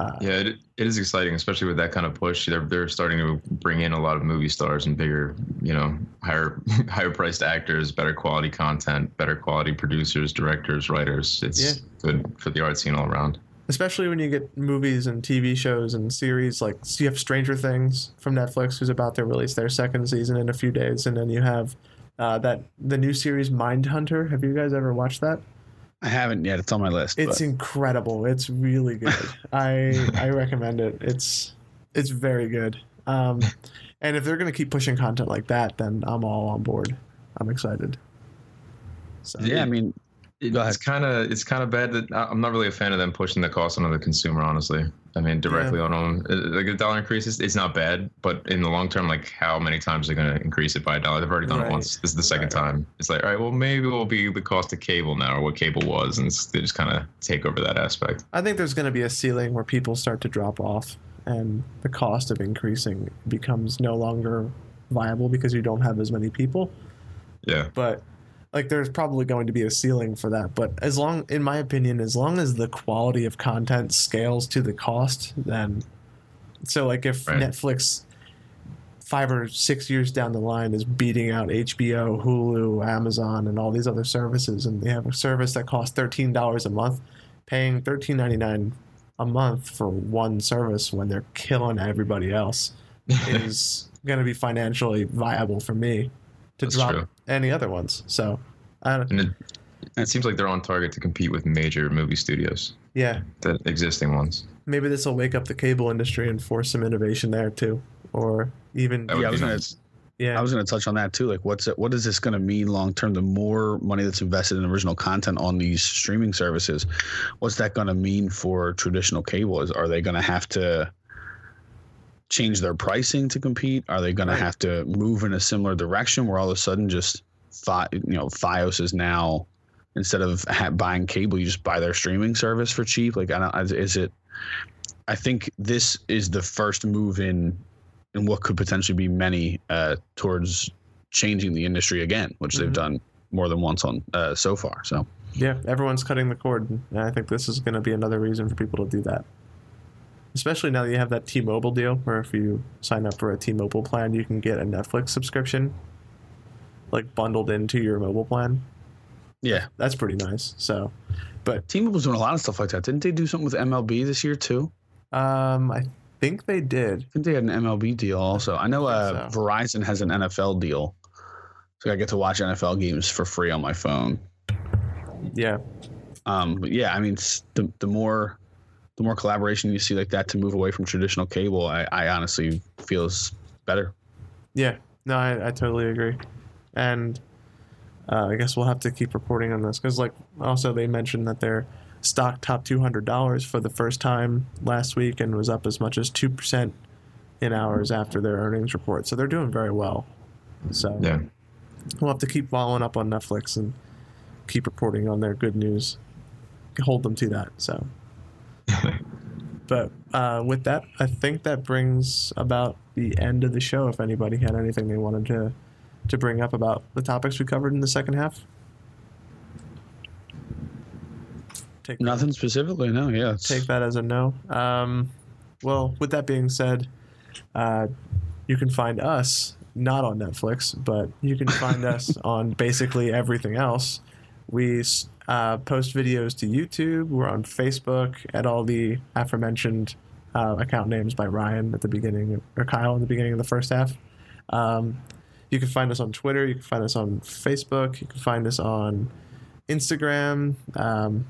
uh, Yeah, it, it is exciting, especially with that kind of push. They're they're starting to bring in a lot of movie stars and bigger, you know, higher higher priced actors, better quality content, better quality producers, directors, writers. It's Yeah. good for the art scene all around. especially when you get movies and TV shows and series like so you have Stranger Things from Netflix, who's about to release their second season in a few days, and then you have uh, that the new series Mindhunter. Have you guys ever watched that? I haven't yet. It's on my list. It's but incredible. It's really good. I I recommend it. It's it's very good. Um, and if they're gonna keep pushing content like that, then I'm all on board. I'm excited. So yeah, I mean, Go ahead. It's kind of it's kind of bad that I- I'm not really a fan of them pushing the cost onto the consumer. Honestly, I mean directly on them. Uh, Like a dollar increase is it's not bad, but in the long term, like how many times are they going to increase it by a dollar? They've already done Right. it once. This is the second Right. time. It's like all right, well maybe it'll be the cost of cable now, or what cable was, and they just kind of take over that aspect. I think there's going to be a ceiling where people start to drop off, and the cost of increasing becomes no longer viable because you don't have as many people. Yeah, But like, there's probably going to be a ceiling for that. But as long, in my opinion, as long as the quality of content scales to the cost, then so like if Right. Netflix five or six years down the line is beating out HBO, Hulu, Amazon, and all these other services, and they have a service that costs thirteen dollars a month, paying thirteen ninety nine a month for one service when they're killing everybody else is going to be financially viable for me to That's drop true. any other ones. So, I don't, and it, it seems like they're on target to compete with major movie studios, yeah, the existing ones. maybe this will wake up the cable industry and force some innovation there too, or even Yeah, I was gonna nice. yeah, I was going to touch on that too. Like, what's it, what is this going to mean long term? The more money that's invested in original content on these streaming services, what's that going to mean for traditional cable? Is are they going to have to change their pricing to compete? Are they going to have to move in a similar direction where all of a sudden just Fi, you know FiOS is now instead of ha- buying cable, you just buy their streaming service for cheap? Like, I don't. Is it? I think this is the first move in in what could potentially be many uh, towards changing the industry again, which Mhm. they've done more than once on uh, so far. So yeah, everyone's cutting the cord, and I think this is going to be another reason for people to do that. Especially now that you have that T-Mobile deal, where if you sign up for a T-Mobile plan, you can get a Netflix subscription, like bundled into your mobile plan. yeah, That's pretty nice. So, but T-Mobile's doing a lot of stuff like that. Didn't they do something with MLB this year too? um, I think they did. I think they had an MLB deal also. I know uh, so. Verizon has an NFL deal, so I get to watch NFL games for free on my phone. Yeah, Um, but yeah, I mean, the the more the more collaboration you see like that to move away from traditional cable, I, I honestly feels better. Yeah, no, I, I totally agree, and uh, I guess we'll have to keep reporting on this because, like, also they mentioned that their stock topped two hundred dollars for the first time last week and was up as much as two percent in hours after their earnings report. So they're doing very well. So Yeah. we'll have to keep following up on Netflix and keep reporting on their good news. Hold them to that. So. But uh, with that, I think that brings about the end of the show. If anybody had anything they wanted to to bring up about the topics we covered in the second half, take Nothing specifically, no. Yeah, it's- take that as a no. Um, well, with that being said, uh, you can find us not on Netflix, but you can find us on basically everything else. We uh, post videos to YouTube. We're on Facebook at all the aforementioned uh, account names by Ryan at the beginning or Kyle at the beginning of the first half. Um, you can find us on Twitter. You can find us on Facebook. You can find us on Instagram. Um,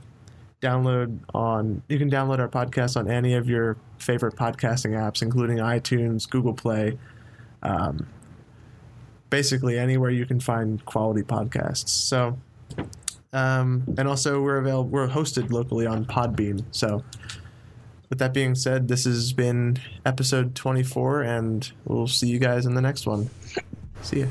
download on you can download our podcast on any of your favorite podcasting apps including itunes google play um, basically anywhere you can find quality podcasts so um, and also we're available we're hosted locally on podbean. So with that being said this has been episode 24 and we'll see you guys in the next one. See ya